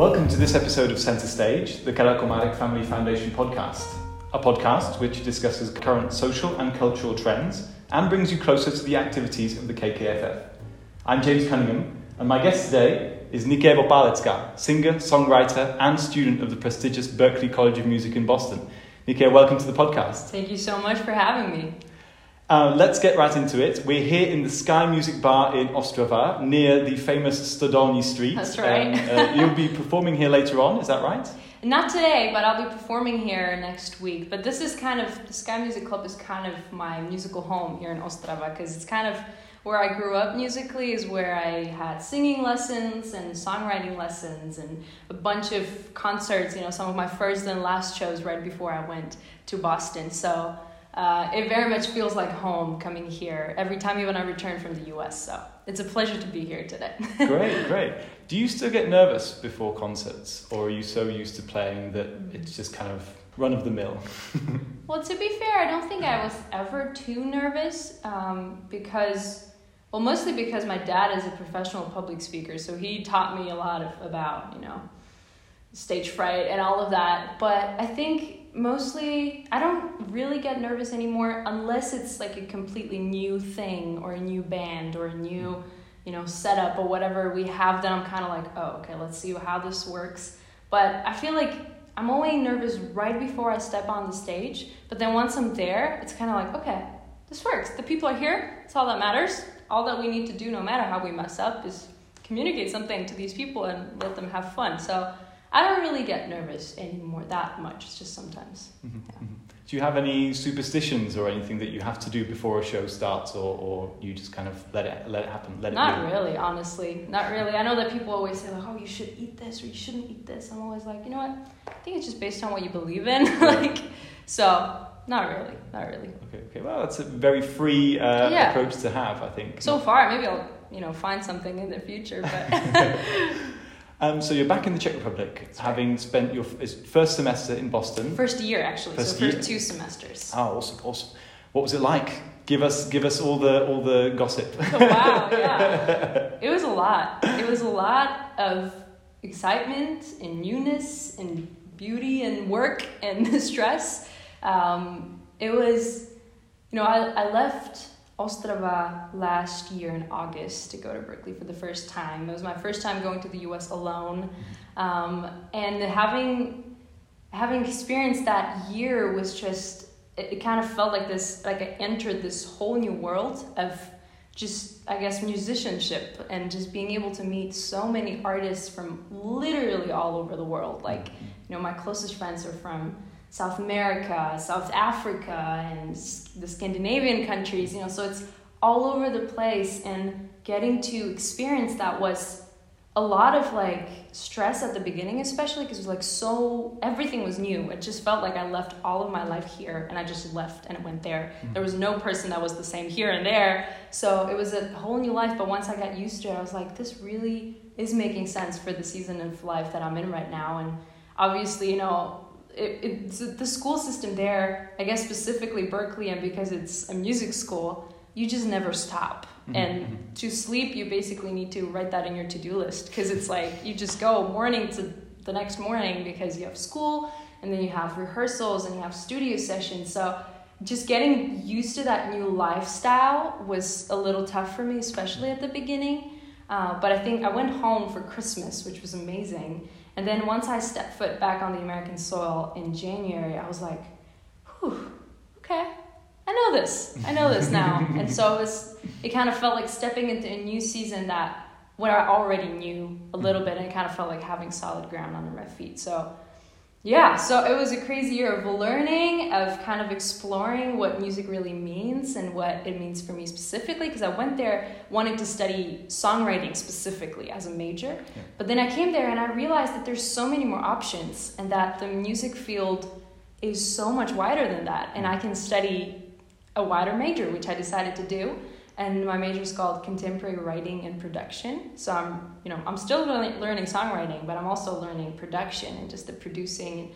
Welcome to this episode of Centre Stage, the Karel Komárek Family Foundation podcast, a podcast which discusses current social and cultural trends and brings you closer to the activities of the KKFF. I'm James Cunningham, and my guest today is Niké Vopalecká, singer, songwriter, and student of the prestigious Berklee College of Music in Boston. Niké, welcome to the podcast. Thank you so much for having me. Uh, let's get right into it. We're here in the Sky Music Bar in Ostrava, near the famous Stodolny Street. That's right. uh, you'll be performing here later on, is that right? Not today, but I'll be performing here next week. But this is kind of, the Sky Music Club is kind of my musical home here in Ostrava because it's kind of where I grew up musically, is where I had singing lessons and songwriting lessons and a bunch of concerts, you know, some of my first and last shows right before I went to Boston. So, uh, it very much feels like home coming here every time even I return from the US. So it's a pleasure to be here today. great, great. Do you still get nervous before concerts, or are you so used to playing that it's just kind of run of the mill? well, to be fair, I don't think I was ever too nervous um, because, well, mostly because my dad is a professional public speaker, so he taught me a lot of, about, you know, stage fright and all of that. But I think mostly I don't really get nervous anymore unless it's like a completely new thing or a new band or a new, you know, setup or whatever we have then I'm kind of like, "Oh, okay, let's see how this works." But I feel like I'm only nervous right before I step on the stage, but then once I'm there, it's kind of like, "Okay, this works. The people are here. It's all that matters. All that we need to do no matter how we mess up is communicate something to these people and let them have fun." So I don't really get nervous anymore that much. It's just sometimes. Mm-hmm. Yeah. Mm-hmm. Do you have any superstitions or anything that you have to do before a show starts, or, or you just kind of let it let it happen? Let Not it really, honestly. Not really. I know that people always say like, "Oh, you should eat this or you shouldn't eat this." I'm always like, you know what? I think it's just based on what you believe in. like, so not really, not really. Okay, okay. Well, that's a very free uh, yeah. approach to have, I think. So far, maybe I'll you know find something in the future, but. Um, so you're back in the Czech Republic, That's having right. spent your first semester in Boston. First year, actually. First so year. first two semesters. Oh, awesome, awesome. What was it like? Give us, give us all the all the gossip. Oh, wow, yeah. it was a lot. It was a lot of excitement and newness and beauty and work and the stress. Um, it was, you know, I, I left Ostrava last year in August to go to Berklee for the first time. It was my first time going to the U.S. alone, um, and having having experienced that year was just it, it, kind of felt like this like I entered this whole new world of just I guess musicianship and just being able to meet so many artists from literally all over the world. Like you know, my closest friends are from South America, South Africa, and the Scandinavian countries, you know, so it's all over the place. And getting to experience that was a lot of like stress at the beginning, especially because it was like so, everything was new. It just felt like I left all of my life here and I just left and it went there. Mm-hmm. There was no person that was the same here and there. So it was a whole new life. But once I got used to it, I was like, this really is making sense for the season of life that I'm in right now. And obviously, you know, it, it's the school system there, I guess specifically Berklee, and because it's a music school, you just never stop. Mm-hmm. And to sleep, you basically need to write that in your to do list because it's like you just go morning to the next morning because you have school and then you have rehearsals and you have studio sessions. So just getting used to that new lifestyle was a little tough for me, especially at the beginning. Uh, but I think I went home for Christmas, which was amazing. And then once I stepped foot back on the American soil in January, I was like, whew, okay, I know this. I know this now. and so it was, it kind of felt like stepping into a new season that where I already knew a little bit and it kind of felt like having solid ground under my feet. So yeah, so it was a crazy year of learning, of kind of exploring what music really means and what it means for me specifically. Because I went there wanting to study songwriting specifically as a major. Yeah. But then I came there and I realized that there's so many more options and that the music field is so much wider than that. And mm. I can study a wider major, which I decided to do and my major is called contemporary writing and production so i'm you know i'm still learning, songwriting but i'm also learning production and just the producing and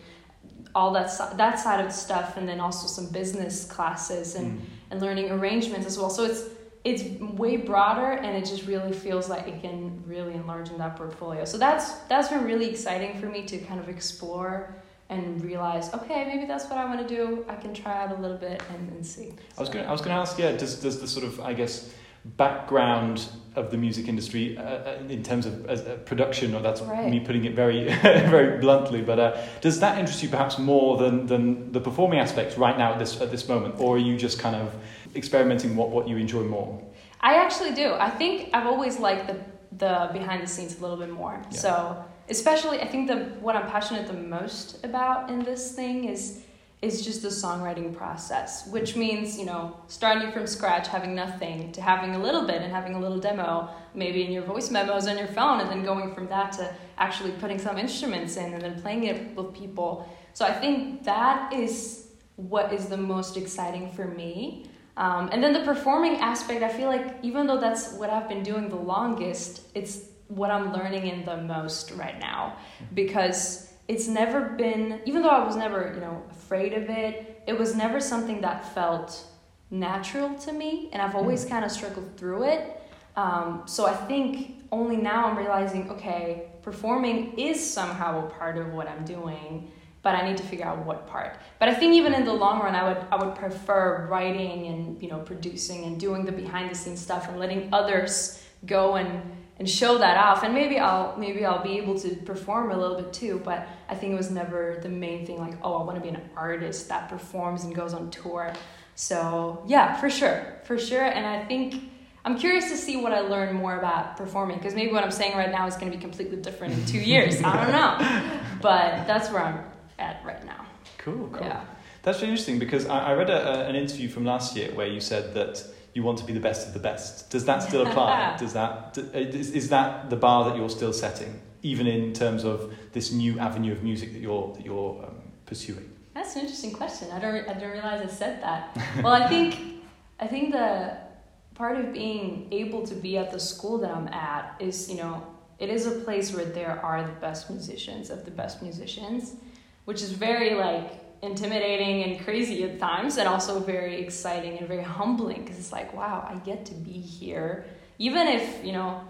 all that that side of stuff and then also some business classes and mm. and learning arrangements as well so it's it's way broader and it just really feels like it can really enlarge in that portfolio. So that's that's been really exciting for me to kind of explore and realize, okay, maybe that's what I want to do. I can try out a little bit and, and see. I was gonna, I was going to ask, yeah, does does the sort of I guess background of the music industry uh, uh in terms of uh, production, or that's right. me putting it very very bluntly, but uh, does that interest you perhaps more than than the performing aspects right now at this at this moment, or are you just kind of experimenting what, what you enjoy more? I actually do. I think I've always liked the the behind the scenes a little bit more. Yeah. So especially I think the what I'm passionate the most about in this thing is is just the songwriting process, which means, you know, starting from scratch, having nothing, to having a little bit and having a little demo, maybe in your voice memos on your phone, and then going from that to actually putting some instruments in and then playing it with people. So I think that is what is the most exciting for me. Um, and then the performing aspect, I feel like even though that's what I've been doing the longest, it's what I'm learning in the most right now because it's never been, even though I was never, you know, afraid of it, it was never something that felt natural to me, and I've always mm. kind of struggled through it. Um, so I think only now I'm realizing, okay, performing is somehow a part of what I'm doing but I need to figure out what part. But I think even in the long run, I would I would prefer writing and you know producing and doing the behind the scenes stuff and letting others go and and show that off. And maybe I'll maybe I'll be able to perform a little bit too. But I think it was never the main thing. Like oh, I want to be an artist that performs and goes on tour. So yeah, for sure, for sure. And I think. I'm curious to see what I learn more about performing because maybe what I'm saying right now is going to be completely different in two years. I don't know, but that's where I'm at right now. Cool, cool. Yeah. That's really interesting because I, I read a, a, an interview from last year where you said that you want to be the best of the best. Does that still apply? Does that is, is that the bar that you're still setting, even in terms of this new avenue of music that you're that you're um, pursuing? That's an interesting question. I don't I didn't realize I said that. well, I think I think the part of being able to be at the school that I'm at is you know it is a place where there are the best musicians of the best musicians which is very like intimidating and crazy at times and also very exciting and very humbling because it's like wow i get to be here. Even if you know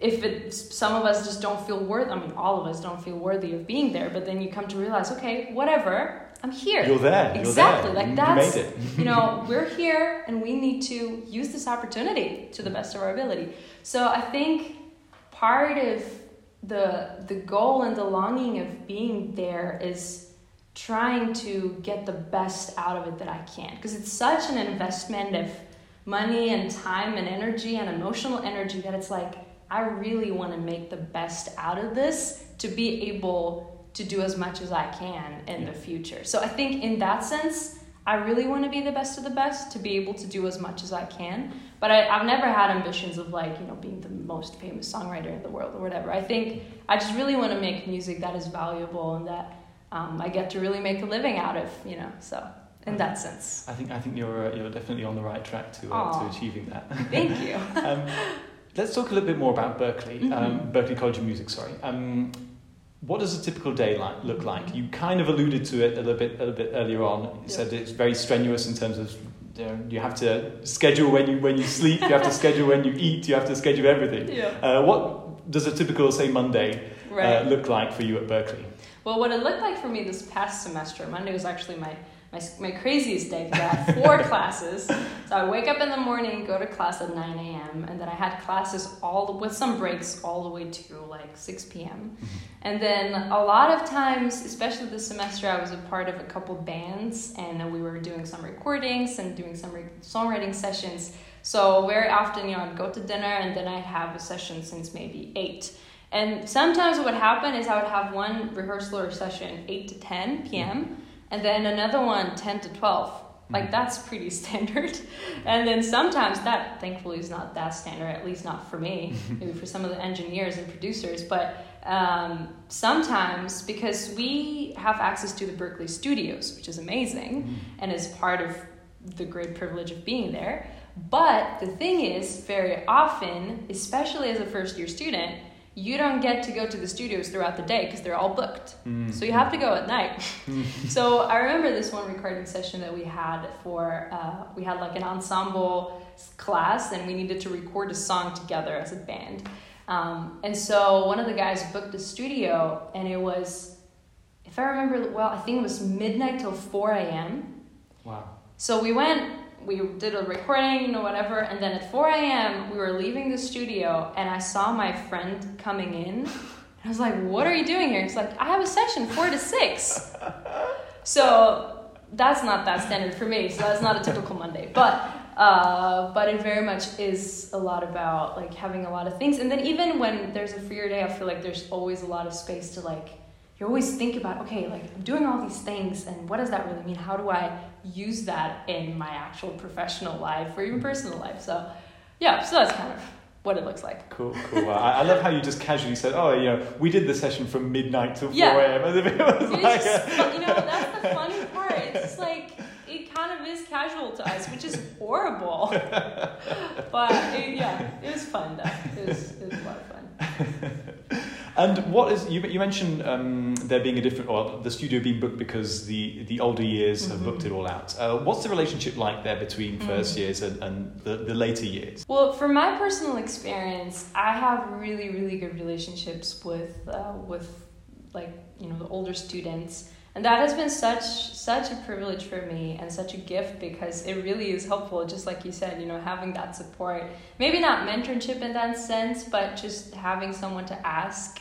if it some of us just don't feel worth i mean all of us don't feel worthy of being there but then you come to realize okay whatever i'm here. You're there exactly you're there. like that's you, you know we're here and we need to use this opportunity to the best of our ability. So i think part of the the goal and the longing of being there is trying to get the best out of it that I can because it's such an investment of money and time and energy and emotional energy that it's like I really want to make the best out of this to be able to do as much as I can in the future. So I think in that sense I really want to be the best of the best to be able to do as much as I can. But I, I've never had ambitions of like, you know, being the most famous songwriter in the world or whatever. I think I just really want to make music that is valuable and that um, I get to really make a living out of, you know, so in that sense. I think, I think you're, uh, you're definitely on the right track to, uh, to achieving that. Thank you. um, let's talk a little bit more about Berkeley, mm-hmm. um, Berklee College of Music, sorry. Um, what does a typical day like, look like? You kind of alluded to it a little bit, a little bit earlier on. You yeah. said it's very strenuous in terms of you, know, you have to schedule when you when you sleep. You have to schedule when you eat. You have to schedule everything. Yeah. Uh, what does a typical say Monday uh, right. uh, look like for you at Berklee? Well, what it looked like for me this past semester, Monday was actually my my, my craziest day because I had four classes. So I wake up in the morning, go to class at 9 a.m., and then I had classes all with some breaks all the way to like 6 p.m. Mm-hmm. And then a lot of times, especially this semester, I was a part of a couple bands, and we were doing some recordings and doing some re- songwriting sessions. So very often, you know, I'd go to dinner and then I'd have a session since maybe 8. And sometimes what would happen is I would have one rehearsal or session 8 to 10 p.m and then another one 10 to 12 like mm-hmm. that's pretty standard and then sometimes that thankfully is not that standard at least not for me maybe for some of the engineers and producers but um, sometimes because we have access to the Berklee studios which is amazing mm-hmm. and is part of the great privilege of being there but the thing is very often especially as a first year student you don't get to go to the studios throughout the day because they're all booked. Mm. So you have to go at night. so I remember this one recording session that we had for, uh, we had like an ensemble class, and we needed to record a song together as a band. Um, and so one of the guys booked a studio, and it was, if I remember well, I think it was midnight till 4 a.m. Wow. So we went, we did a recording, you know, whatever, and then at 4 a.m., we were leaving the studio, and I saw my friend coming in. I was like, what are you doing here? He's like, I have a session, 4 to 6. So that's not that standard for me, so that's not a typical Monday. But uh, but it very much is a lot about like having a lot of things and then even when there's a freer day i feel like there's always a lot of space to like you always think about okay like i'm doing all these things and what does that really mean? How do i use that in my actual professional life or even mm-hmm. personal life? So yeah so that's kind of what it looks like. Cool, cool. I, I love how you just casually said, "Oh, you know, we did the session from midnight till Yeah. 4 a.m." As if it was It's like just, a- you know that's the funny part. It's like it kind of is casual to us which is horrible. But it, yeah it was fun though. It was, it was a lot of fun And what is you? You mentioned um, there being a different, or the studio being booked because the the older years have Mhm. booked it all out. Uh, what's the relationship like there between first Mm. years and, and the, the later years? Well, from my personal experience, I have really, really good relationships with uh, with like you know the older students, and that has been such such a privilege for me and such a gift because it really is helpful. Just like you said, you know, having that support, maybe not mentorship in that sense, but just having someone to ask.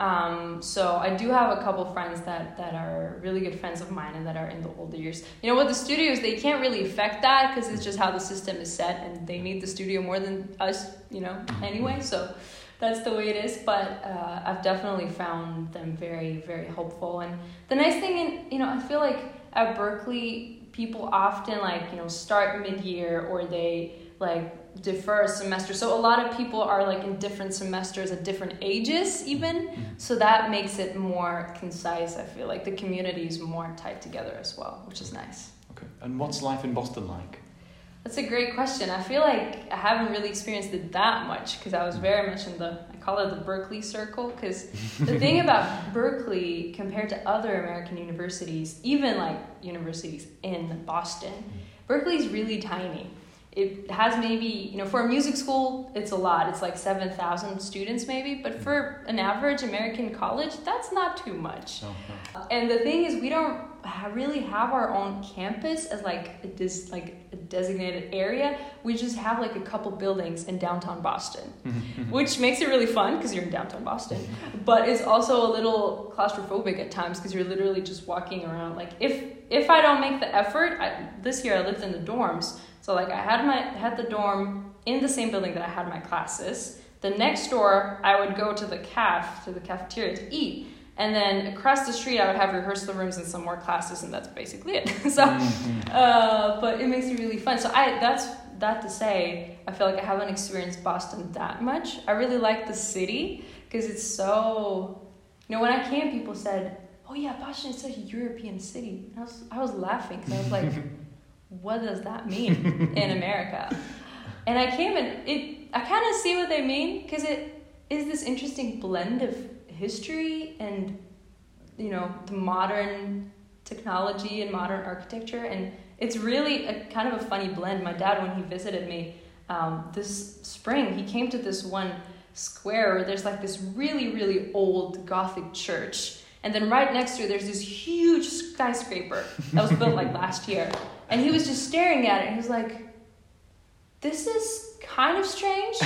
Um, so I do have a couple friends that that are really good friends of mine and that are in the older years. You know, with the studios, they can't really affect that because it's just how the system is set, and they need the studio more than us, you know, anyway. So that's the way it is. But uh, I've definitely found them very, very helpful. And the nice thing, in you know, I feel like at Berklee, people often like you know start mid year or they like defer a semester. So a lot of people are like in different semesters at different ages, even. Mm-hmm. So that makes it more concise. I feel like the community is more tied together as well, which is nice. Okay. And what's life in Boston like? That's a great question. I feel like I haven't really experienced it that much because I was mm-hmm. very much in the, I call it the Berklee circle. Because the thing about Berklee compared to other American universities, even like universities in Boston, mm-hmm. Berklee's really tiny. It has maybe, you know, for a music school, it's a lot. It's like 7,000 students maybe. But for an average American college, that's not too much. No. And the thing is, we don't really have our own campus as like this like a designated area. We just have like a couple buildings in downtown Boston, which makes it really fun because you're in downtown Boston. But it's also a little claustrophobic at times because you're literally just walking around. Like if if I don't make the effort, I, this year I lived in the dorms, so like I had my had the dorm in the same building that I had my classes. The next door, I would go to the caf to the cafeteria to eat. And then across the street, I would have rehearsal rooms and some more classes, and that's basically it. so, uh, but it makes it really fun. So I that's that to say, I feel like I haven't experienced Boston that much. I really like the city because it's so. You know, when I came, people said, "Oh yeah, Boston is such a European city." And I was I was laughing because I was like, "What does that mean in America?" And I came and it I kind of see what they mean because it is this interesting blend of history and you know the modern technology and modern architecture. And it's really a kind of a funny blend. My dad when he visited me um, this spring he came to this one square where there's like this really really old gothic church. And then right next to it there's this huge skyscraper that was built like last year and he was just staring at it and he was like this is kind of strange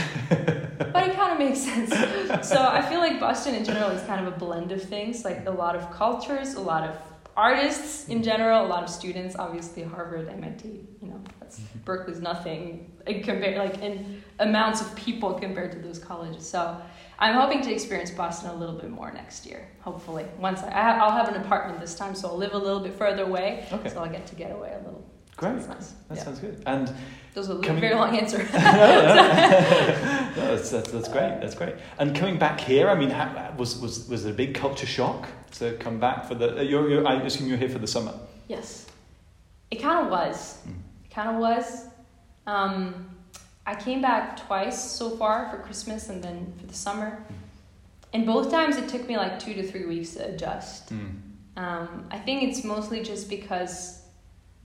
but it kind of makes sense. So I feel like Boston in general is kind of a blend of things, like a lot of cultures, a lot of artists in general, a lot of students. Obviously, Harvard, MIT, you know, that's mm-hmm. Berklee's nothing in compare like in amounts of people compared to those colleges. So I'm hoping to experience Boston a little bit more next year. Hopefully, once I, I I'll have an apartment this time, so I'll live a little bit further away. Okay. So I'll get to get away a little. Great. Nice. That Yeah. sounds good. And Those are a Coming- very long answer. no, no, no, that's, that's, that's great. That's great. And coming back here, I mean, how, was was was it a big culture shock to come back for the? uh, You're, you're, I assume you're here for the summer. Yes. It kind of was. Mm. It kind of was. Um, I came back twice so far for Christmas and then for the summer. And both times it took me like two to three weeks to adjust. Mm. Um, I think it's mostly just because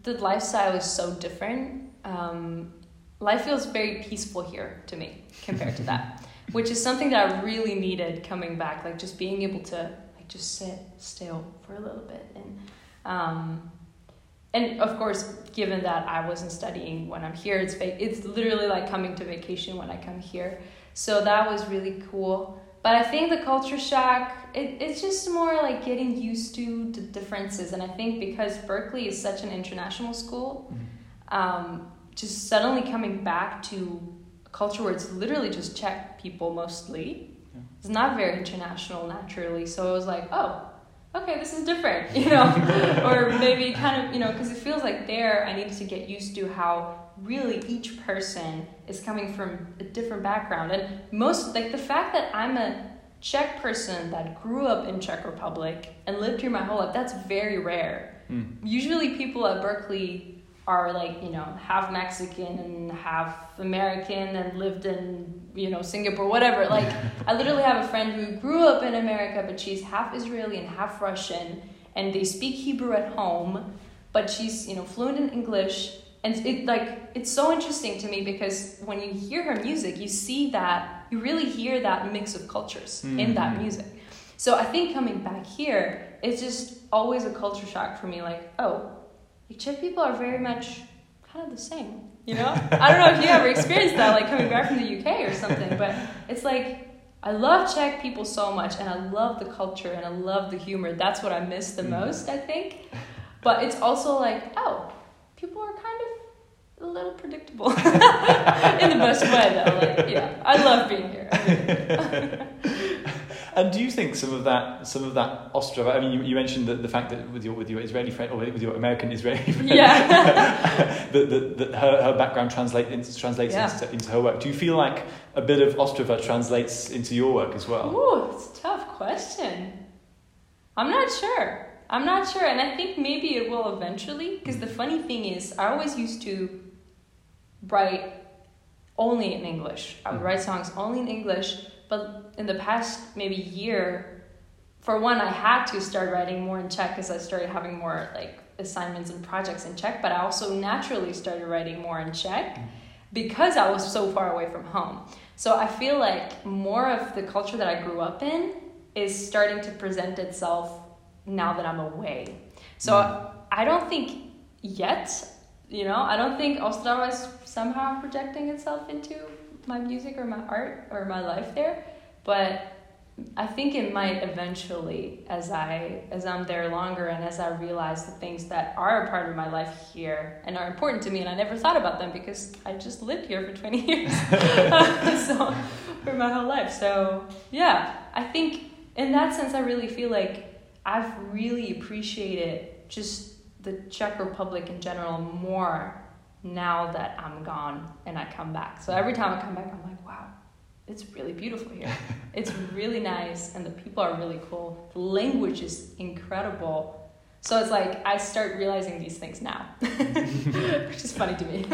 the lifestyle is so different. Um, life feels very peaceful here to me compared to that, which is something that I really needed coming back. Like just being able to like just sit still for a little bit and. Um, and of course, given that I wasn't studying when I'm here, it's it's literally like coming to vacation when I come here. So that was really cool. But I think the culture shock, it, it's just more like getting used to the differences. And I think because Berklee is such an international school, mm-hmm. um, just suddenly coming back to a culture where it's literally just Czech people mostly, yeah. it's not very international naturally. So it was like, oh, okay, this is different, you know, or maybe kind of, you know, because it feels like there I needed to get used to how really each person is coming from a different background. And most, like the fact that I'm a Czech person that grew up in Czech Republic and lived here my whole life, that's very rare. Mm. Usually people at berklee are like, you know, half Mexican and half American and lived in, you know, Singapore, whatever. Like, I literally have a friend who grew up in America, but she's half Israeli and half Russian, and they speak Hebrew at home, but she's, you know, fluent in English and it like it's so interesting to me because when you hear her music you see that you really hear that mix of cultures mm-hmm. in that mm-hmm. music so i think coming back here it's just always a culture shock for me like oh like czech people are very much kind of the same you know i don't know if you ever experienced that like coming back from the uk or something but it's like I love Czech people so much, and I love the culture and I love the humor. That's what I miss the mm-hmm. most, I think. But it's also like, oh, people are kind a little predictable. In the best way though like yeah. I love being here. And do you think some of that some of that austro i mean you, you mentioned the, the fact that with your with your israeli friend or with your american israeli friend yeah. that, that, that her, her background translates translates yeah. into, into her work. Do you feel like a bit of ostrava translates into your work as well? Ooh, it's a tough question. I'm not sure. I'm not sure, and I think maybe it will eventually. Because the funny thing is, I always used to write only in English. I would mm. write songs only in English, but in the past maybe year, for one, I had to start writing more in Czech because I started having more like assignments and projects in Czech. But I also naturally started writing more in Czech mm. because I was so far away from home. So I feel like more of the culture that I grew up in is starting to present itself now that I'm away. So mm. I don't think yet, you know, I don't think Ostrava is somehow projecting itself into my music or my art or my life there, but I think it might eventually as I as I'm there longer and as I realize the things that are a part of my life here and are important to me and I never thought about them because I just lived here for 20 years. So for my whole life. So yeah I think in that sense I really feel like I've really appreciated just the Czech Republic in general more now that I'm gone and I come back. So every time I come back, I'm like, wow, it's really beautiful here. it's really nice, and the people are really cool. The language is incredible. So it's like I start realizing these things now, which is funny to me.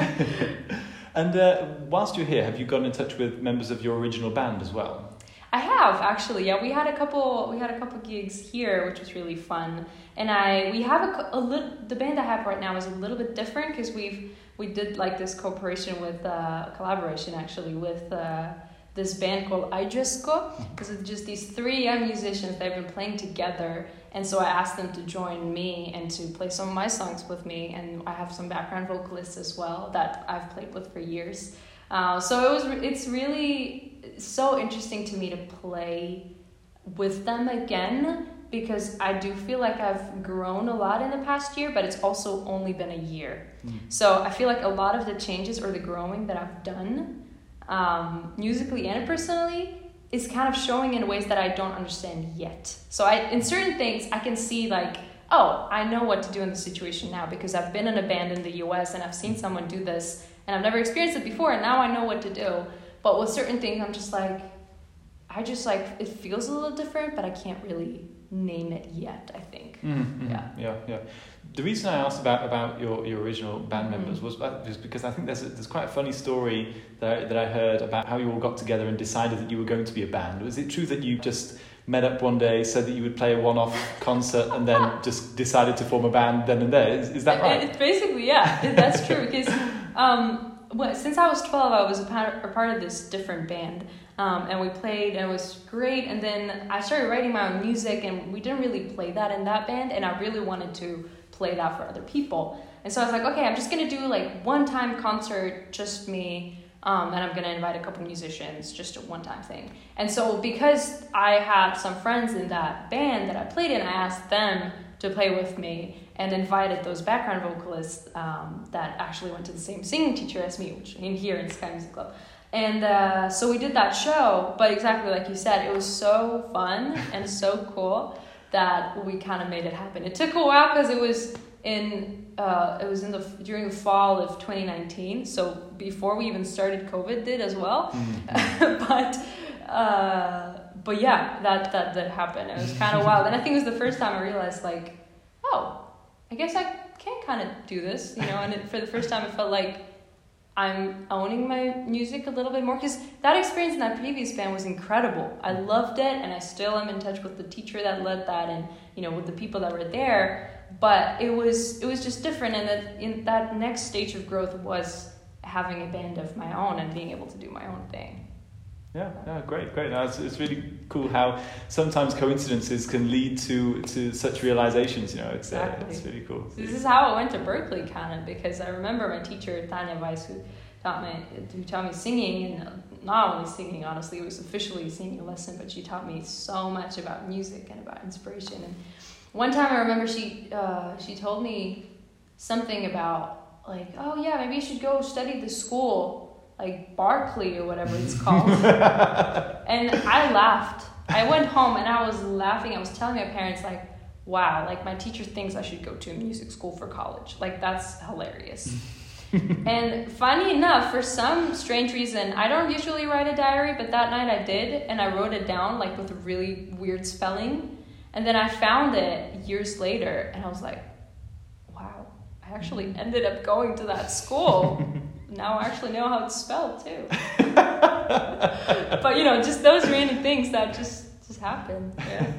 and uh, whilst you're here, have you gotten in touch with members of your original band as well? I have actually. Yeah, we had a couple. We had a couple gigs here, which was really fun. And I we have a, a little. The band I have right now is a little bit different because we've we did like this cooperation with uh, collaboration actually with uh, this band called Ijesco because it's just these three young musicians they've been playing together and so I asked them to join me and to play some of my songs with me and I have some background vocalists as well that I've played with for years uh, so it was it's really so interesting to me to play with them again because I do feel like I've grown a lot in the past year, but it's also only been a year. Mm. So I feel like a lot of the changes or the growing that I've done, um, musically and personally, is kind of showing in ways that I don't understand yet. So I, in certain things, I can see like, oh, I know what to do in the situation now because I've been in a band in the U.S. and I've seen someone do this, and I've never experienced it before, and now I know what to do. But with certain things, I'm just like, I just like it feels a little different, but I can't really name it yet. I think. Mm-hmm. Yeah. Yeah. Yeah. The reason I asked about, about your, your original band mm-hmm. members was just because I think there's a, there's quite a funny story that I, that I heard about how you all got together and decided that you were going to be a band. Was it true that you just met up one day, said that you would play a one-off concert, and then just decided to form a band then and there? Is, is that right? It's basically yeah, that's true because. Um, since I was 12, I was a part, a part of this different band. Um, and we played, and it was great. And then I started writing my own music, and we didn't really play that in that band. And I really wanted to play that for other people. And so I was like, okay, I'm just gonna do like one time concert, just me. Um, and I'm gonna invite a couple musicians, just a one time thing. And so because I had some friends in that band that I played in, I asked them to play with me and invited those background vocalists um, that actually went to the same singing teacher as me, which in here in Sky Music Club. And uh, so we did that show, but exactly like you said, it was so fun and so cool that we kind of made it happen. It took a while because it was in uh, it was in the during the fall of 2019, so before we even started, COVID did as well. Mm-hmm. but uh, but yeah, that that did happen. It was kind of wild, and I think it was the first time I realized like, oh, I guess I can kind of do this, you know. And it, for the first time, it felt like I'm owning my music a little bit more because that experience in that previous band was incredible. I loved it, and I still am in touch with the teacher that led that, and you know, with the people that were there. But it was it was just different, and that in that next stage of growth was having a band of my own and being able to do my own thing. Yeah, yeah, great, great. No, it's, it's really cool how sometimes coincidences can lead to, to such realizations. You know, it's exactly. uh, it's really cool. This is how I went to Berklee, kind of, because I remember my teacher Tanya Weiss, who taught me who taught me singing, and not only singing. Honestly, it was officially singing lesson, but she taught me so much about music and about inspiration. And one time, I remember she uh, she told me something about like, oh yeah, maybe you should go study the school like Barclay or whatever it's called. and I laughed. I went home and I was laughing. I was telling my parents like, wow, like my teacher thinks I should go to a music school for college. Like that's hilarious. and funny enough, for some strange reason, I don't usually write a diary, but that night I did, and I wrote it down like with a really weird spelling. And then I found it years later, and I was like, wow, I actually ended up going to that school now I actually know how it's spelled too. but you know, just those random things that just just happen. Yeah.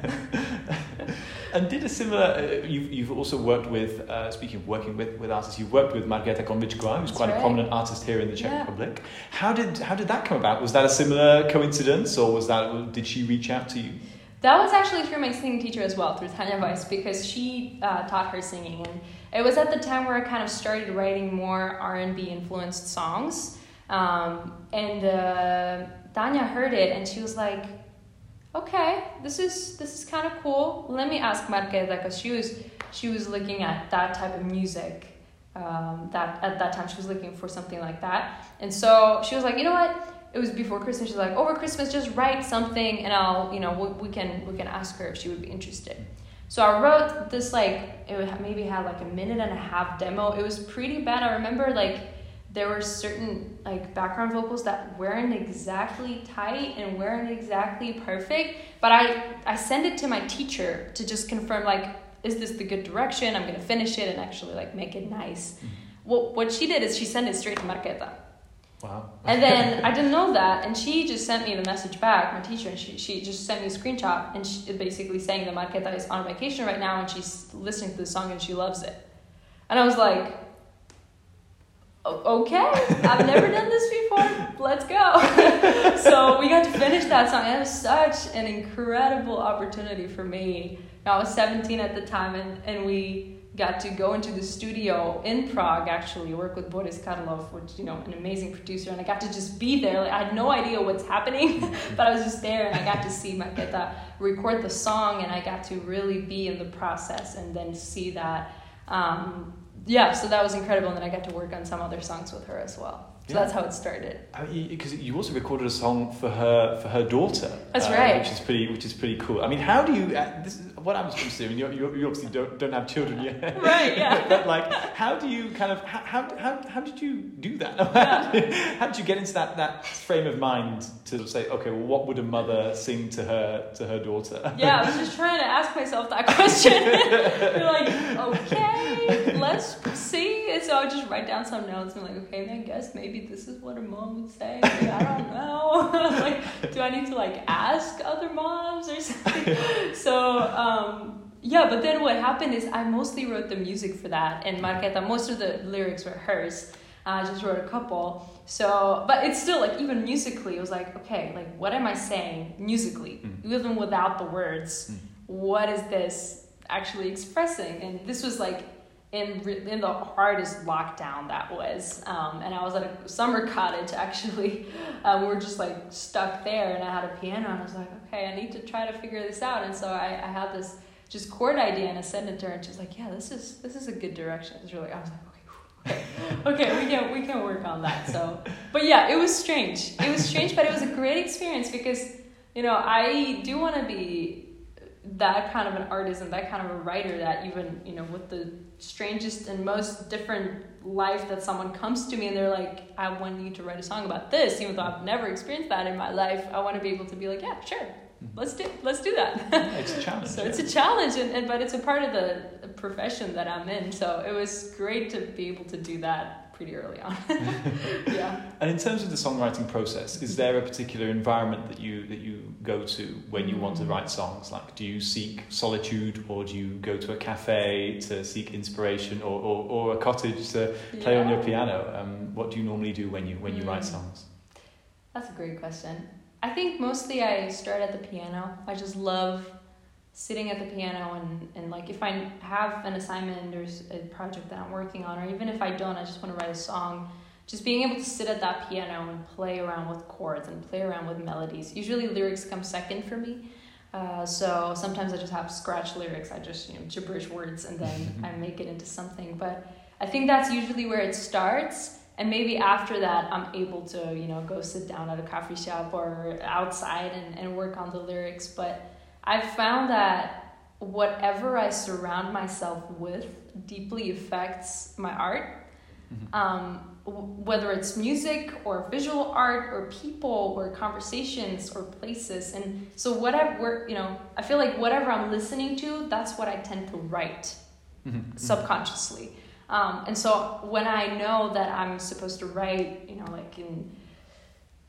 and did a similar. Uh, you've you've also worked with. Uh, speaking of working with, with artists, you've worked with Markéta Konvičková, who's quite right. a prominent artist here in the Czech yeah. Republic. How did how did that come about? Was that a similar coincidence, or was that did she reach out to you? That was actually through my singing teacher as well, through Tanya Weiss, because she uh, taught her singing and it was at the time where I kind of started writing more R&B influenced songs. Um, and uh, Tanya heard it and she was like, okay, this is this is kind of cool. Let me ask Marketa because she was she was looking at that type of music. Um, that at that time she was looking for something like that, and so she was like, you know what? It was before Christmas. She's like, over Christmas, just write something, and I'll you know we, we can we can ask her if she would be interested. So I wrote this like it maybe had like a minute and a half demo. It was pretty bad. I remember like there were certain like background vocals that weren't exactly tight and weren't exactly perfect. But I I sent it to my teacher to just confirm like is this the good direction? I'm gonna finish it and actually like make it nice. Mm-hmm. What what she did is she sent it straight to Marketa. Wow. and then I didn't know that, and she just sent me the message back, my teacher, and she, she just sent me a screenshot, and she basically saying that Marketa is on vacation right now, and she's listening to the song and she loves it. And I was like, okay, I've never done this before, let's go. so we got to finish that song, and it was such an incredible opportunity for me. I was 17 at the time, and, and we got to go into the studio in Prague actually work with Boris Carloff which you know an amazing producer and I got to just be there like I had no idea what's happening but I was just there and I got to see Marketa record the song and I got to really be in the process and then see that um, yeah so that was incredible and then I got to work on some other songs with her as well so yeah. that's how it started. Because you also recorded a song for her for her daughter. That's uh, right. Which is pretty which is pretty cool. I mean, how do you? Uh, this is what I was going to. I mean, you, you obviously don't don't have children yet. right. Yeah. but like, how do you kind of how how how did you do that? Yeah. how did you get into that that frame of mind to say, okay, well, what would a mother sing to her to her daughter? yeah, I was just trying to ask myself that question. You're like, okay, let's see. So I would just write down some notes and like, okay, I guess maybe this is what a mom would say. Like, I don't know. like, do I need to like ask other moms or something? so, um, yeah, but then what happened is I mostly wrote the music for that, and Marketa, most of the lyrics were hers. I just wrote a couple. So, but it's still like even musically, it was like, okay, like what am I saying musically, Mm. even without the words? Mm. What is this actually expressing? And this was like in in the hardest lockdown that was, um, and I was at a summer cottage actually. Um, we were just like stuck there, and I had a piano, and I was like, okay, I need to try to figure this out. And so I, I had this just chord idea, and I sent it to her, and she's like, yeah, this is this is a good direction. It's really, I was like, okay, okay, okay, we can we can work on that. So, but yeah, it was strange. It was strange, but it was a great experience because you know I do want to be that kind of an artist and that kind of a writer that even you know with the strangest and most different life that someone comes to me and they're like i want you to write a song about this even though i've never experienced that in my life. I want to be able to be like yeah sure. Mm-hmm. Let's do let's do that. It's a challenge. so yeah. it's a challenge and, and but it's a part of the profession that i'm in. So it was great to be able to do that pretty early on. Yeah And in terms of the songwriting process, is there a particular environment that you that you go to when you want to write songs? Like, do you seek solitude, or do you go to a cafe to seek inspiration, or, or, or a cottage to play on your piano? Um, what do you normally do when you when you write Mm. songs? That's a great question. I think mostly I start at the piano. I just love sitting at the piano and, and like if I have an assignment or a project that I'm working on, or even if I don't, I just want to write a song. Just being able to sit at that piano and play around with chords and play around with melodies. Usually lyrics come second for me. Uh, so sometimes I just have scratch lyrics. I just you know gibberish words and then I make it into something. But I think that's usually where it starts and maybe after that i'm able to you know go sit down at a coffee shop or outside and, and work on the lyrics but i've found that whatever i surround myself with deeply affects my art Mhm. um, whether it's music or visual art or people or conversations or places and so whatever you know i feel like whatever i'm listening to that's what i tend to write Mhm. subconsciously. Um, and so when I know that I'm supposed to write, you know, like in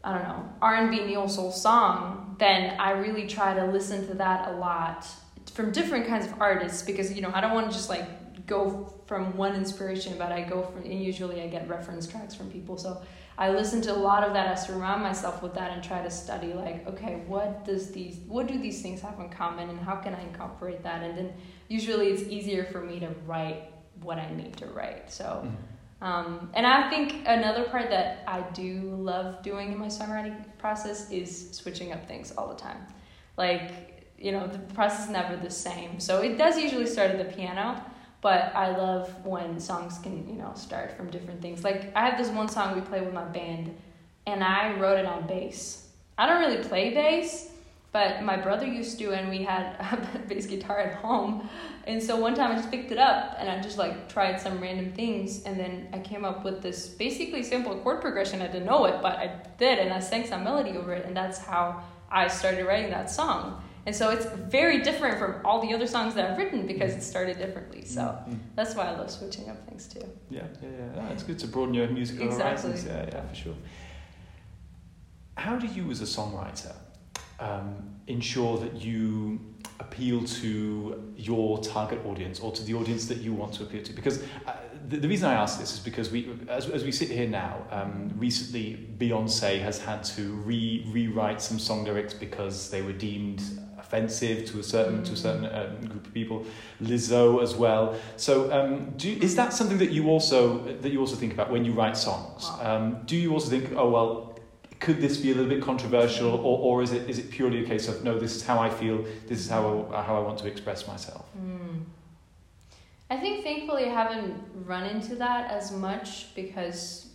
I don't know R and B neo soul song, then I really try to listen to that a lot from different kinds of artists because you know I don't want to just like go from one inspiration, but I go from and usually I get reference tracks from people. So I listen to a lot of that. I surround myself with that and try to study like okay, what does these what do these things have in common and how can I incorporate that? And then usually it's easier for me to write what I need to write. So. Mhm. Um, and I think another part that I do love doing in my songwriting process is switching up things all the time. Like, you know, the process is never the same. So it does usually start at the piano, but I love when songs can, you know, start from different things. Like, I have this one song we play with my band, and I wrote it on bass. I don't really play bass, but my brother used to, and we had a bass guitar at home. And so one time I just picked it up and I just like tried some random things and then I came up with this basically simple chord progression. I didn't know it, but I did and I sang some melody over it and that's how I started writing that song. And so it's very different from all the other songs that I've written because it started differently. So Mhm. that's why I love switching up things too. Yeah, yeah, yeah. Ah, it's good to broaden your musical Exactly. horizons. Yeah, yeah, for sure. How do you, as a songwriter, um, ensure that you appeal to your target audience or to the audience that you want to appeal to? Because uh, the, the reason I ask this is because we, as, as we sit here now, um, recently Beyonce has had to re rewrite some song lyrics because they were deemed offensive to a certain to a certain um, group of people. Lizzo as well. So, um, do is that something that you also that you also think about when you write songs? Um, do you also think, oh well, could this be a little bit controversial, or, or is it is it purely a case of no, this is how I feel, this is how I, how I want to express myself? Mm. I think thankfully I haven't run into that as much because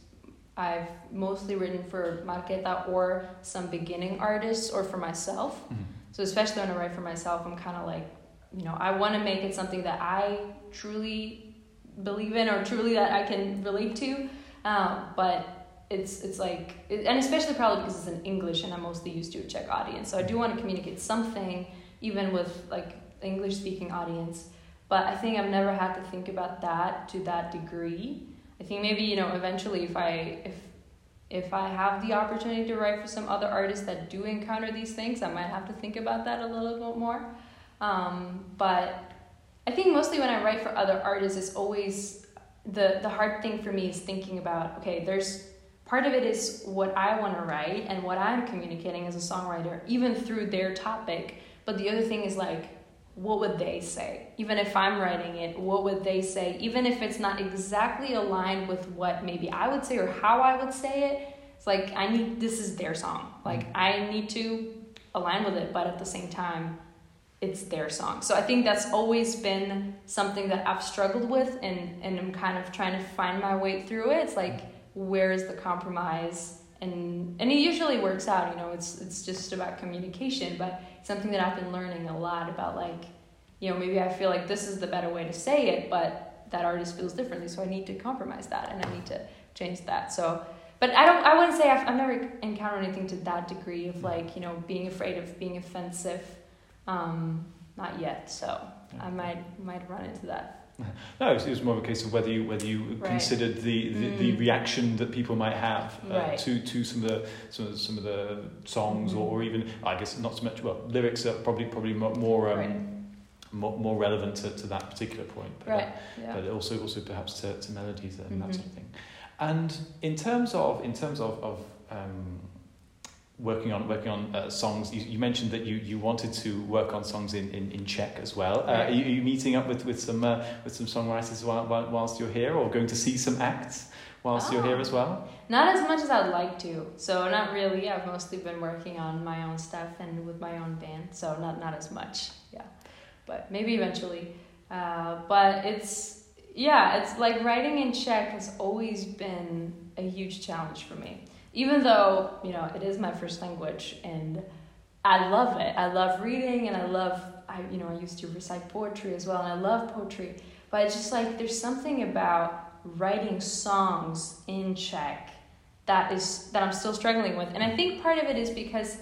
I've mostly written for Marketa or some beginning artists or for myself. Mhm. So especially when I write for myself, I'm kind of like, you know, I want to make it something that I truly believe in or truly that I can relate to. Um, but it's it's like, it, and especially probably because it's in English and I'm mostly used to a Czech audience. So I do want to communicate something, even with like English speaking audience. But I think I've never had to think about that to that degree. I think maybe you know eventually if I if if I have the opportunity to write for some other artists that do encounter these things, I might have to think about that a little bit more. Um, but I think mostly when I write for other artists, it's always the the hard thing for me is thinking about okay, there's part of it is what I want to write and what I'm communicating as a songwriter, even through their topic. But the other thing is like, what would they say? Even if I'm writing it, what would they say? Even if it's not exactly aligned with what maybe I would say or how I would say it, it's like I need this is their song. Like I need to align with it, but at the same time, it's their song. So I think that's always been something that I've struggled with and, and I'm kind of trying to find my way through it. It's like where is the compromise? And and it usually works out, you know, it's it's just about communication, but something that I've been learning a lot about like, you know, maybe I feel like this is the better way to say it, but that artist feels differently, so I need to compromise that and I need to change that. So but I don't I wouldn't say I've, I've never encountered anything to that degree of like, you know, being afraid of being offensive um, not yet, so I might might run into that. No, it was more of a case of whether you whether you Right. considered the, the, the Mm. reaction that people might have uh, Right. to, to some of the some of the, some of the songs or, Mhm. or even I guess not so much well lyrics are probably probably more um, Right. more, more relevant to, to that particular point. But, uh. Yeah. but also also perhaps to, to melodies and that Mhm. sort of thing. And in terms of in terms of, of um, working on working on uh, songs, you, you mentioned that you, you wanted to work on songs in, in, in Czech as well. Uh, are, you, are you meeting up with with some uh, with some songwriters while, while, whilst you're here, or going to see some acts whilst you're here Oh. as well? Not as much as I'd like to. So not really. I've mostly been working on my own stuff and with my own band. So not not as much. Yeah, but maybe eventually. Uh, but it's yeah, it's like writing in Czech has always been a huge challenge for me. Even though you know it is my first language and I love it. I love reading and I love I you know I used to recite poetry as well and I love poetry. But it's just like there's something about writing songs in Czech that is that I'm still struggling with. And I think part of it is because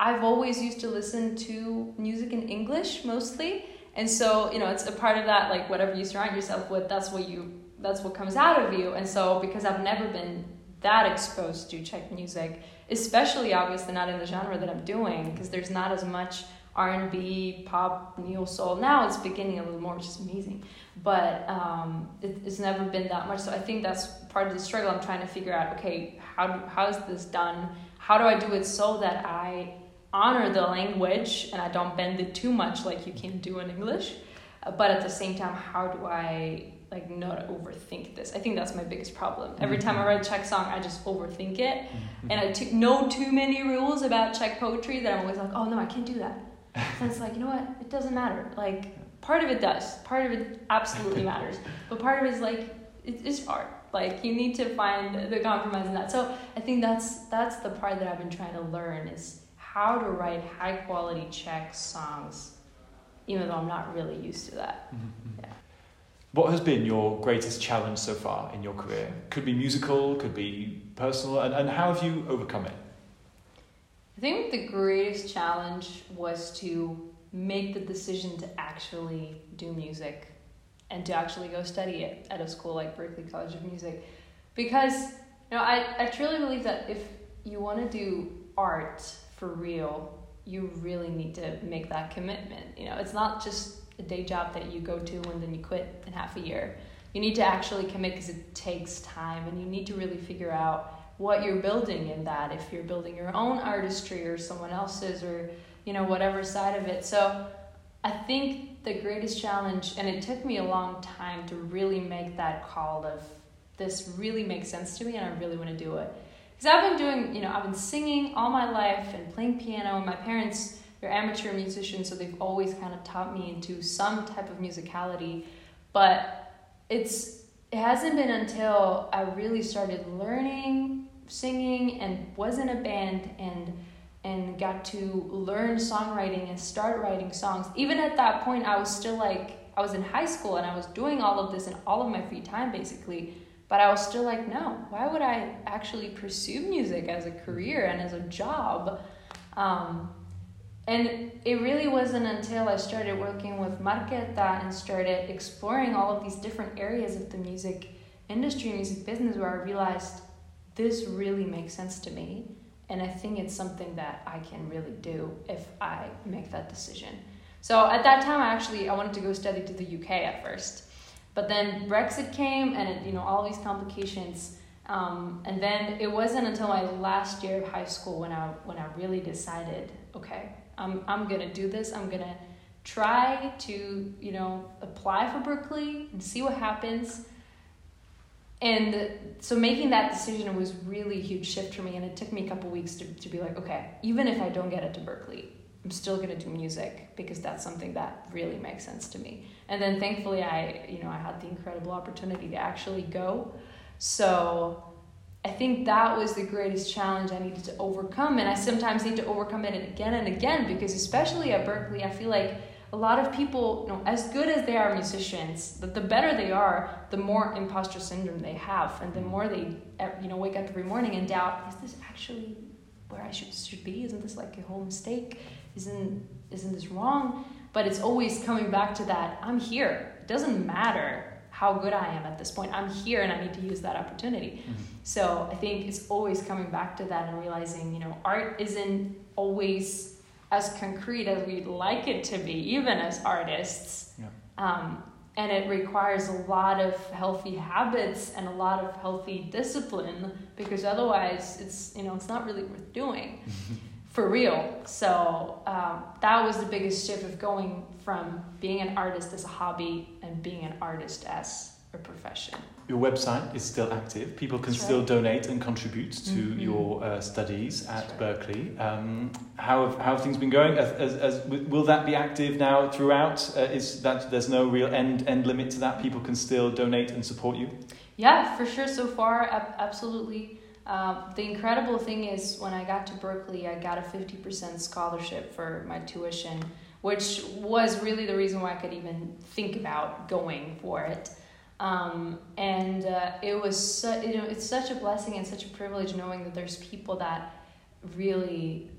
I've always used to listen to music in English mostly. And so, you know, it's a part of that like whatever you surround yourself with, that's what you that's what comes out of you. And so because I've never been that exposed to Czech music, especially obviously not in the genre that I'm doing because there's not as much R&B, pop, neo soul. Now it's beginning a little more, which is amazing. But um, it, it's never been that much. So I think that's part of the struggle. I'm trying to figure out, okay, how how is this done? How do I do it so that I honor the language and I don't bend it too much like you can do in English? But at the same time, how do I like not overthink this? I think that's my biggest problem. Every time I write a Czech song, I just overthink it Mm-hmm. and I t- know too many rules about Czech poetry that I'm always like, oh no, I can't do that. And it's like, you know what? It doesn't matter. Like, part of it does. Part of it absolutely matters. But part of it is like, it is art. Like, you need to find the compromise in that. So I think that's that's the part that I've been trying to learn is how to write high quality Czech songs, even though I'm not really used to that. Mhm. Yeah. What has been your greatest challenge so far in your career? Could be musical, could be personal, and, and how have you overcome it? I think the greatest challenge was to make the decision to actually do music and to actually go study it at a school like Berklee College of Music. Because, you know, I, I truly believe that if you want to do art for real, you really need to make that commitment. You know, it's not just a day job that you go to and then you quit in half a year. You need to actually commit because it takes time and you need to really figure out what you're building in that if you're building your own artistry or someone else's or you know whatever side of it so i think the greatest challenge and it took me a long time to really make that call of this really makes sense to me and i really want to do it because i've been doing you know i've been singing all my life and playing piano and my parents they're amateur musicians so they've always kind of taught me into some type of musicality but it's it hasn't been until I really started learning singing and was in a band and and got to learn songwriting and start writing songs. Even at that point, I was still like I was in high school and I was doing all of this in all of my free time basically. But I was still like, no, why would I actually pursue music as a career and as a job? Um, and it really wasn't until I started working with Marketa and started exploring all of these different areas of the music industry, music business, where I realized this really makes sense to me. And I think it's something that I can really do if I make that decision. So at that time, I actually I wanted to go study to the UK at first, But then Brexit came, and it, you know all these complications. Um, and then it wasn't until my last year of high school when I when I really decided, okay, I'm I'm gonna do this. I'm gonna try to you know apply for Berklee and see what happens. And so making that decision was really a huge shift for me, and it took me a couple weeks to, to be like, okay, even if I don't get it to Berklee, I'm still gonna do music because that's something that really makes sense to me. And then thankfully, I you know I had the incredible opportunity to actually go. So I think that was the greatest challenge I needed to overcome, and I sometimes need to overcome it again and again because especially at Berklee, I feel like a lot of people, you know, as good as they are musicians, the, the better they are, the more imposter syndrome they have, and the more they, you know, wake up every morning and doubt: Is this actually where I should should be? Isn't this like a whole mistake? isn't isn't this wrong but it's always coming back to that i'm here it doesn't matter how good i am at this point i'm here and i need to use that opportunity mm-hmm. So i think it's always coming back to that and realizing you know art isn't always as concrete as we'd like it to be even as artists yeah. um, and it requires a lot of healthy habits and a lot of healthy discipline because otherwise it's you know it's not really worth doing for real. So um, that was the biggest shift of going from being an artist as a hobby and being an artist as a profession. Your website is still active. People can That's still right. donate and contribute to mm-hmm. your uh, studies at right. Berklee. Um, how, have, how have things been going? As, as, as, will that be active now throughout? Uh, is that there's no real end end limit to that? People can still donate and support you. Yeah, for sure. So far, absolutely. Um, the incredible thing is when I got to Berklee, I got a 50% scholarship for my tuition, which was really the reason why I could even think about going for it. Um, and uh, it was su- you know it's such a blessing and such a privilege knowing that there's people that really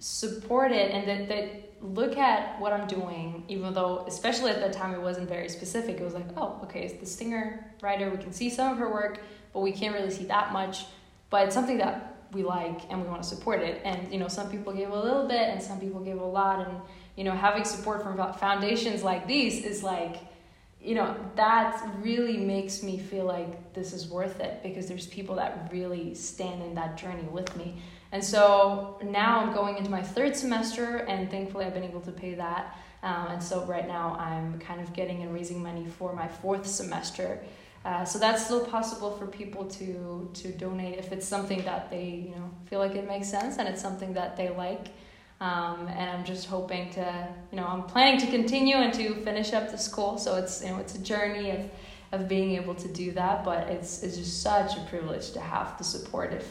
support it and that, that look at what I'm doing, even though, especially at that time, it wasn't very specific. It was like, oh, okay, it's the singer, writer, we can see some of her work, but we can't really see that much. But it's something that we like and we want to support it. And you know some people give a little bit and some people give a lot. And you know having support from foundations like these is like you know that really makes me feel like this is worth it because there's people that really stand in that journey with me. And so now i'm going into my third semester and thankfully i've been able to pay that. Um, and so right now i'm kind of getting and raising money for my fourth semester. Uh, so that's still possible for people to to donate if it's something that they you know feel like it makes sense and it's something that they like. Um, and I'm just hoping to you know I'm planning to continue and to finish up the school. So it's you know it's a journey of of being able to do that, but it's it's just such a privilege to have the support of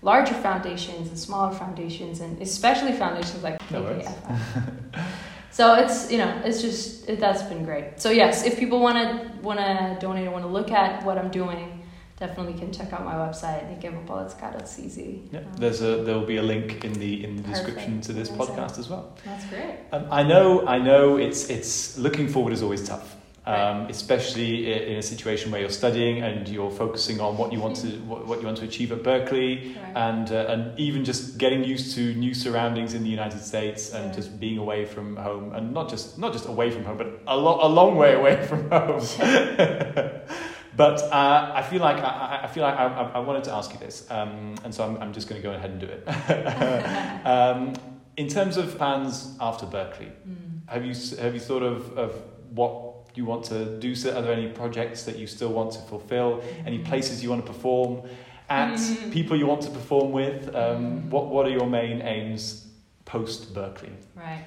larger foundations and smaller foundations and especially foundations like KKFF. So it's you know it's just it, that's been great. So yes, if people want to want to donate or want to look at what I'm doing, definitely can check out my website nikevopalecka.cz. Yeah, um, there's a there will be a link in the in the description to this podcast as well. That's great. Um, I know I know it's it's looking forward is always tough um, especially in a situation where you're studying and you're focusing on what you want to what you want to achieve at Berklee right. and uh, and even just getting used to new surroundings in the United States and yeah. just being away from home, and not just not just away from home, but a, lo- a long way away from home. but uh, I feel like I, I feel like I, I, wanted to ask you this, um, and so I'm, I'm just going to go ahead and do it. um, in terms of plans after Berklee, mm. have you have you thought of, of what you want to do? So are there any projects that you still want to fulfill? Any places you want to perform at? Mm-hmm. People you want to perform with? Um, what What are your main aims post Berklee? Right.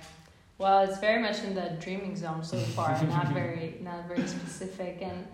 Well, it's very much in the dreaming zone so far, not very not very specific. And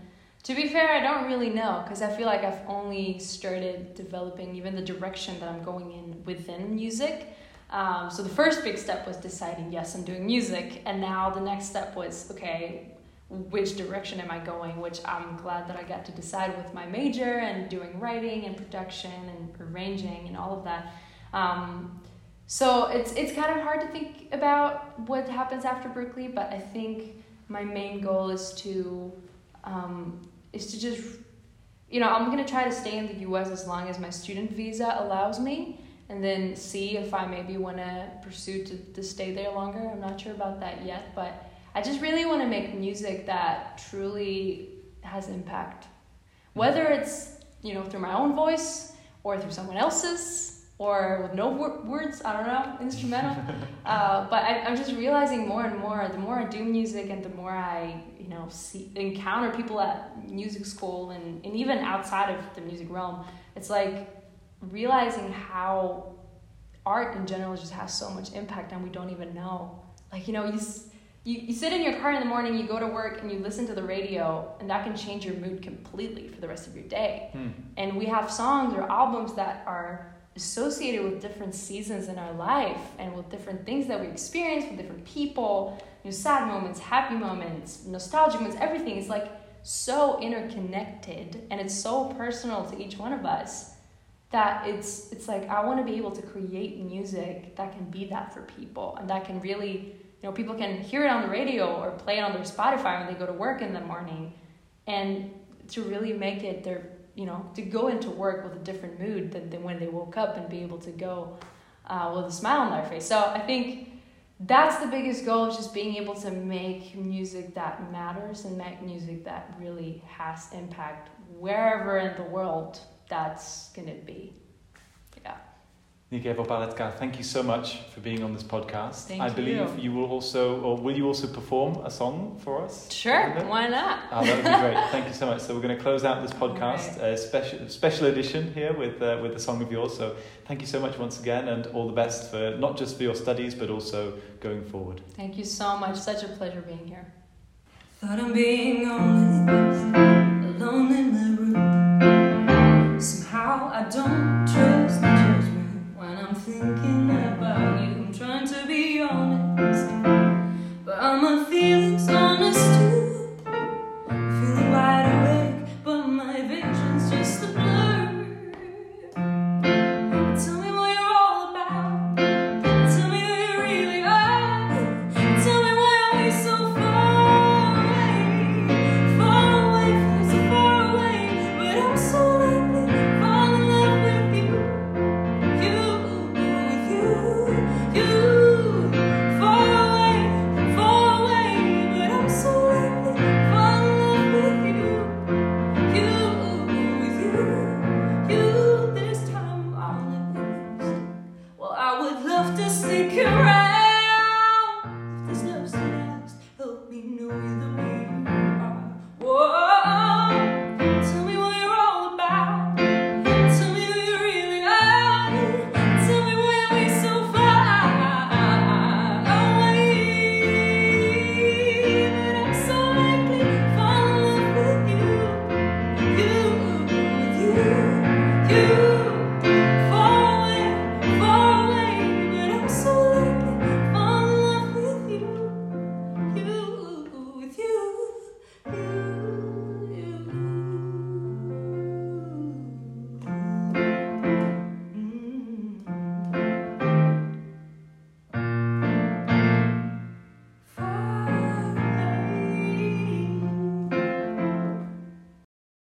to be fair, I don't really know because I feel like I've only started developing even the direction that I'm going in within music. Um, so the first big step was deciding yes, I'm doing music, and now the next step was okay, which direction am I going, which I'm glad that I got to decide with my major and doing writing and production and arranging and all of that. Um, so it's it's kind of hard to think about what happens after Berklee, but I think my main goal is to um, is to just you know I'm gonna try to stay in the U.S. as long as my student visa allows me, and then see if I maybe want to pursue to to stay there longer. I'm not sure about that yet, but I just really want to make music that truly has impact. Whether it's, you know, through my own voice or through someone else's or with no wor- words, I don't know, instrumental. uh, but I, I'm just realizing more and more, the more I do music and the more I, you know, see, encounter people at music school and, and even outside of the music realm, it's like realizing how art in general just has so much impact and we don't even know. Like, you know, you, you, you sit in your car in the morning, you go to work, and you listen to the radio, and that can change your mood completely for the rest of your day. Hmm. And we have songs or albums that are associated with different seasons in our life and with different things that we experience with different people, know, sad moments, happy moments, nostalgic moments, everything is like so interconnected and it's so personal to each one of us that it's it's like I want to be able to create music that can be that for people and that can really you know people can hear it on the radio or play it on their Spotify when they go to work in the morning and to really make it their you know to go into work with a different mood than, than when they woke up and be able to go uh, with a smile on their face. So I think that's the biggest goal is just being able to make music that matters and make music that really has impact wherever in the world that's gonna be. yeah Niké Vopalecká, thank you so much for being on this podcast. Thank I believe you. you will also, or will you also perform a song for us? sure why not Oh, that would be great. Thank you so much. So we're going to close out this podcast, a special special edition here with uh, with a song of yours. So thank you so much once again, and all the best for not just for your studies, but also going forward. thank you so much such a pleasure being here Thought I'm being honest, alone but a my